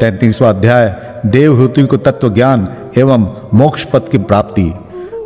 तैतीसवा अध्याय देवहूति को तत्व ज्ञान एवं मोक्ष पद की प्राप्ति।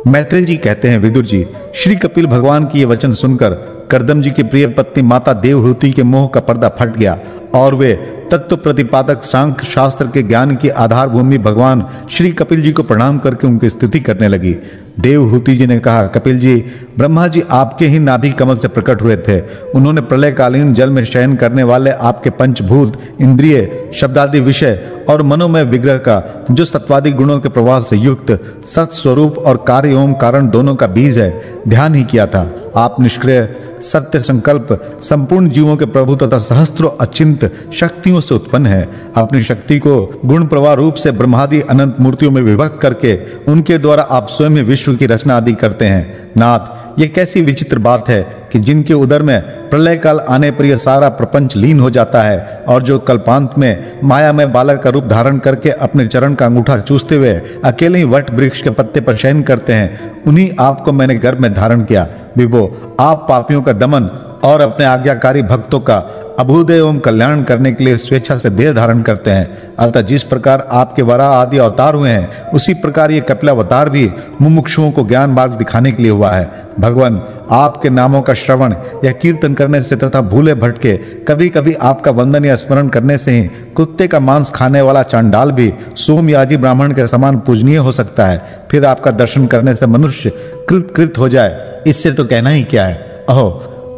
मैत्री जी कहते हैं, विदुर जी, श्री कपिल भगवान की ये वचन सुनकर करदम जी की प्रिय पत्नी माता देवहूति के मोह का पर्दा फट गया और वे तत्व प्रतिपादक सांख्य शास्त्र के ज्ञान की आधार भूमि भगवान श्री कपिल जी को प्रणाम करके उनकी स्तुति करने लगी। देवहूति जी ने कहा, कपिल जी, ब्रह्मा जी आपके ही नाभि कमल से प्रकट हुए थे। उन्होंने प्रलयकालीन जल में शयन करने वाले आपके पंचभूत, इंद्रिय, शब्दादि विषय और मनोमय विग्रह का, जो सत्वादि गुणों के प्रवाह से युक्त सत स्वरूप और कार्य एवं कारण दोनों का बीज है, ध्यान ही किया था। आप निष्क्रिय सत्य संकल्प, संपूर्ण जीवों के प्रभु तथा सहस्त्रों अचिंत शक्तियों से उत्पन्न है। अपनी शक्ति को गुण प्रवाह रूप से ब्रह्मादि अनंत मूर्तियों में विभक्त करके उनके द्वारा आप स्वयं विश्व की रचना आदि करते हैं। नाथ ये कैसी विचित्र बात है कि जिनके उदर में प्रलय काल आने पर यह सारा प्रपंच लीन हो जाता है और जो कल्पांत में माया में बालक का रूप धारण करके अपने चरण का अंगूठा चूसते हुए अकेले ही वट वृक्ष के पत्ते पर शयन करते हैं, उन्हीं आपको मैंने गर्भ में धारण किया। विभो, आप पापियों का दमन और अपने आज्ञाकारी भक्तों का अभुदय एवं कल्याण करने के लिए स्वेच्छा से देह धारण करते हैं। अतः जिस प्रकार आपके वरा आदि अवतार हुए हैं, उसी प्रकार ये अवतार भी मुमुक्षुओं को ज्ञान मार्ग दिखाने के लिए हुआ है। भगवान, आपके नामों का श्रवण या कीर्तन करने से तथा भूले भटके कभी कभी आपका वंदन या स्मरण करने से ही कुत्ते का मांस खाने वाला चांडाल भी सोम याजी ब्राह्मण के समान पूजनीय हो सकता है। फिर आपका दर्शन करने से मनुष्य कृत कृत हो जाए। इससे तो कहना ही क्या है। अहो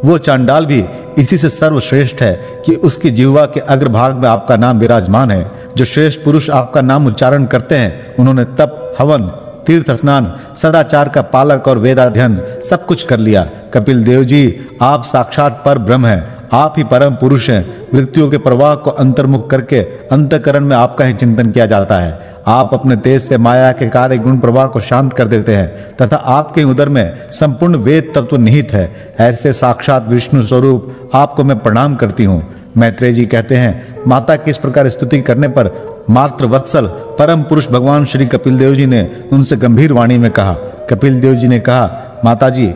वो चांडाल भी इसी से सर्वश्रेष्ठ है कि उसकी जीवा के अग्रभाग में आपका नाम विराजमान है। जो श्रेष्ठ पुरुष आपका नाम उच्चारण करते हैं, उन्होंने तप, हवन, तीर्थ स्नान, सदाचार का पालक और वेदाध्ययन सब कुछ कर लिया। कपिल देव जी, आप साक्षात पर ब्रह्म हैं, आप ही परम पुरुष हैं। मृत्युओं के प्रवाह को अंतर्मुख करके अंतकरण में आपका ही चिंतन किया जाता है। आप अपने तेज से माया के कार्य गुण प्रवाह को शांत कर देते हैं, तथा आपके उदर में संपूर्ण वेद तत्व निहित है। ऐसे साक्षात विष्णु स्वरूप आपको मैं प्रणाम करती हूँ। मैत्रेय जी कहते हैं, माता किस प्रकार स्तुति करने पर मात्र वत्सल परम पुरुष भगवान श्री कपिल देव जी ने उनसे गंभीर वाणी में कहा। कपिल देव जी ने कहा माता जी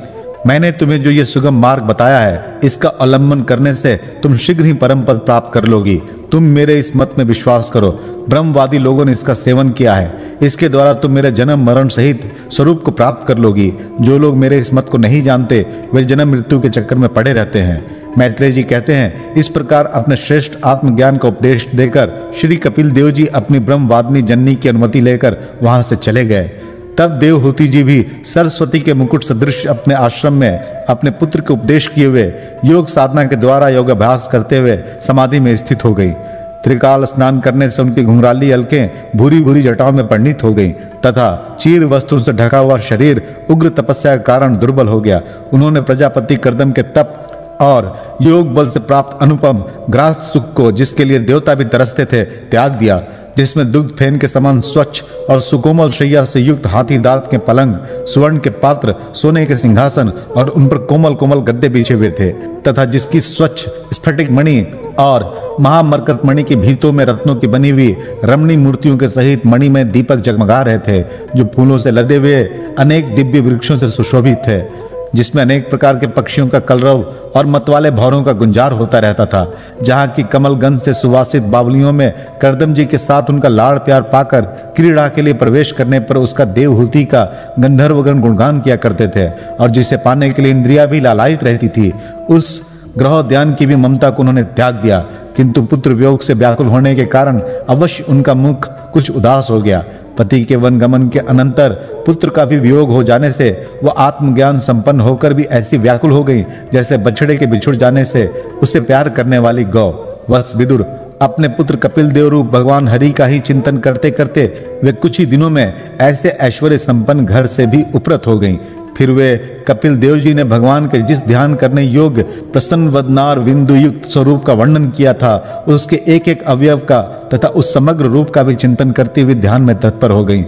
मैंने तुम्हें जो ये सुगम मार्ग बताया है, इसका अवलंबन करने से तुम शीघ्र ही परम पद प्राप्त कर लोगी। तुम मेरे इस मत में विश्वास करो। ब्रह्मवादी लोगों ने इसका सेवन किया है। इसके द्वारा तुम मेरे जन्म, मरण सहित स्वरूप को प्राप्त कर लोगी। जो लोग मेरे इस मत को नहीं जानते, वे जन्म मृत्यु के चक्कर में पड़े रहते हैं। मैत्रेय जी कहते हैं, इस प्रकार अपने श्रेष्ठ आत्मज्ञान का उपदेश देकर श्री कपिल देव जी अपनी ब्रह्मवादनी जननी की अनुमति लेकर वहाँ से चले गए। तब देवहूति जी भी सरस्वती के मुकुट सदृश अपने आश्रम में अपने पुत्र के उपदेश किए हुए, योग साधना के द्वारा योग अभ्यास करते हुए समाधि में स्थित हो गई। त्रिकाल स्नान करने से उनकी घुंघराली अलकें भूरी भूरी जटाओं में परिणित हो गई, तथा चीर वस्त्रों से ढका हुआ शरीर उग्र तपस्या के कारण दुर्बल हो गया। उन्होंने प्रजापति करदम के तप और योग बल से प्राप्त अनुपम, ग्रास सुख को जिसके लिए देवता भी तरसते थे, त्याग दिया। जिसमें दुग्ध फेन के समान स्वच्छ और सुकोमल शैया से युक्त हाथी दांत के पलंग, स्वर्ण के पात्र, सोने के सिंहासन और उन पर कोमल कोमल गद्दे बिछे हुए थे, तथा जिसकी स्वच्छ, स्फटिक मणि और महामरकत मणि की भीतों में रत्नों की बनी हुई रमणी मूर्तियों के सहित मणि में दीपक जगमगा रहे थे, जो फूलों से लदे हुए अनेक दिव्य वृक्षों से सुशोभित थे। जिसमें अनेक प्रकार के पक्षियों का कलरव और मतवाले भौरों का गुंजार होता रहता था, जहाँ की कमलगंज से सुवासित बावलियों में करदम जी के साथ उनका लाड़ प्यार पाकर क्रीड़ा के लिए प्रवेश करने पर उसका देवहूति का गंधर्वगण गुणगान किया करते थे और जिसे पाने के लिए इंद्रिया भी लालायित रहती थी, उस ग्रह ध्यान की भी ममता को उन्होंने त्याग दिया। किंतु पुत्र वियोग से व्याकुल होने के कारण अवश्य उनका मुख कुछ उदास हो गया। पति के वन गमन के अनंतर पुत्र का भी वियोग हो जाने से वह आत्मज्ञान संपन्न होकर भी ऐसी व्याकुल हो गई, जैसे बछड़े के बिछुड़ जाने से उसे प्यार करने वाली गौ। वत्स विदुर, अपने पुत्र कपिल देव रूप भगवान हरि का ही चिंतन करते करते वे कुछ ही दिनों में ऐसे ऐश्वर्य संपन्न घर से भी उपरत हो गईं फिर वे कपिल देव जी ने भगवान के जिस ध्यान करने योग्य प्रसन्न वदनार बिंदु युक्त स्वरूप का वर्णन किया था, उसके एक एक अवयव का तथा उस समग्र रूप का भी चिंतन करते हुए ध्यान में तत्पर हो गई।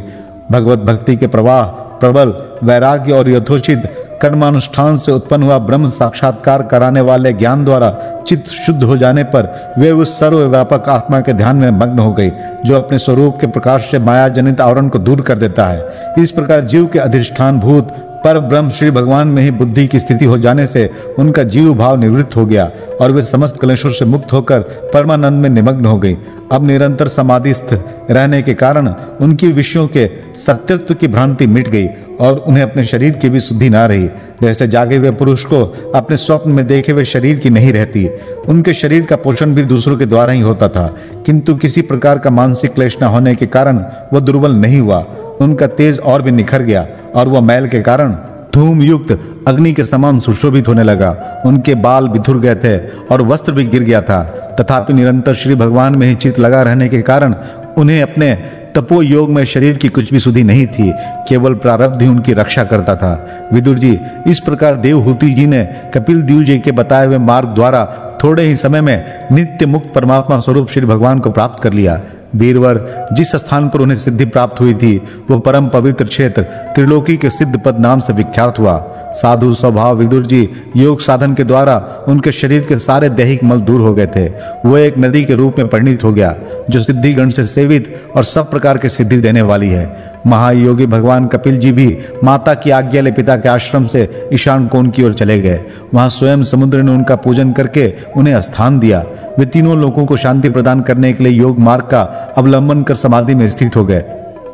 भगवत भक्ति के प्रवाह, प्रबल, वैराग्य और यथोचित कर्मानुष्ठान से उत्पन्न हुआ ब्रह्म साक्षात्कार कराने वाले ज्ञान द्वारा चित्त शुद्ध हो जाने पर वे उस सर्वव्यापक आत्मा के ध्यान में मग्न हो गई, जो अपने स्वरूप के प्रकाश से माया जनित आवरण को दूर कर देता है। इस प्रकार जीव के अधिष्ठान भूत पर ब्रह्म श्री भगवान में ही बुद्धि की स्थिति हो जाने से उनका जीव भाव निवृत्त हो गया और वे समस्त कलेशों से मुक्त होकर परमानंद में निमग्न हो गई। अब निरंतर समाधिस्थ रहने के कारण उनकी विषयों के सत्यत्व की भ्रांति मिट गई और उन्हें अपने शरीर की भी शुद्धि ना रही। जैसे जागे हुए पुरुष को अपने स्वप्न में देखे हुए शरीर की नहीं रहती, उनके शरीर का पोषण भी दूसरों के द्वारा ही होता था। किंतु किसी प्रकार का मानसिक क्लेश न होने के कारण वह दुर्बल नहीं हुआ, उनका तेज और भी निखर गया। और वह मैल के कारण धूम युक्त अग्नि के समान सुशोभित होने लगा। उनके बाल बिथुर गए थे और वस्त्र भी गिर गया था। तथापि निरंतर श्री भगवान में ही चित लगा रहने के कारण उन्हें अपने तपो योग में शरीर की कुछ भी सुधि नहीं थी, केवल प्रारब्ध ही उनकी रक्षा करता था। विदुर जी, इस प्रकार देवहूति जी ने कपिल देव जी के बताए हुए मार्ग द्वारा थोड़े ही समय में नित्य मुक्त परमात्मा स्वरूप श्री भगवान को प्राप्त कर लिया। वीरवर जिस स्थान पर उन्हें सिद्धि प्राप्त हुई थी, वह परम पवित्र क्षेत्र त्रिलोकी के सिद्ध पद नाम से विख्यात हुआ। साधु स्वभाव विदुर जी योग साधन के द्वारा उनके शरीर के सारे दैहिक मल दूर हो गए थे। वो एक नदी के रूप में परिणित हो गया, जो सिद्धिगण से सेवित और सब प्रकार के सिद्धि देने वाली है। महायोगी भगवान कपिल जी भी माता की आज्ञा ले पिता के आश्रम से ईशान कोण की ओर चले गए। वहाँ स्वयं समुद्र ने उनका पूजन करके उन्हें स्थान दिया। वे तीनों लोगों को शांति प्रदान करने के लिए योग मार्ग का अवलंबन कर समाधि में स्थित हो गए।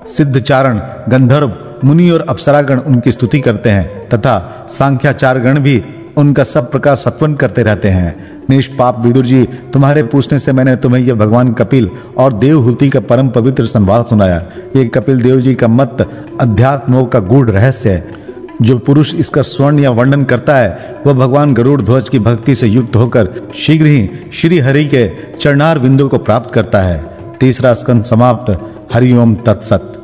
सिद्ध चारण गंधर्व मुनि और अप्सरागण उनकी स्तुति करते हैं, तथा सांख्याचार गण भी उनका सब प्रकार सत्वन करते रहते हैं। निष्पाप विदुर जी, तुम्हारे पूछने से मैंने तुम्हें यह भगवान कपिल और देवहूति का परम पवित्र संवाद सुनाया। ये कपिल देव जी का मत अध्यात्मों का गूढ़ रहस्य है। जो पुरुष इसका स्वर्ण या वर्णन करता है, वह भगवान गरुड़ ध्वज की भक्ति से युक्त होकर शीघ्र ही श्री हरि के चरणार बिंदु को प्राप्त करता है। तीसरा स्कंद समाप्त। हरिओम तत्सत।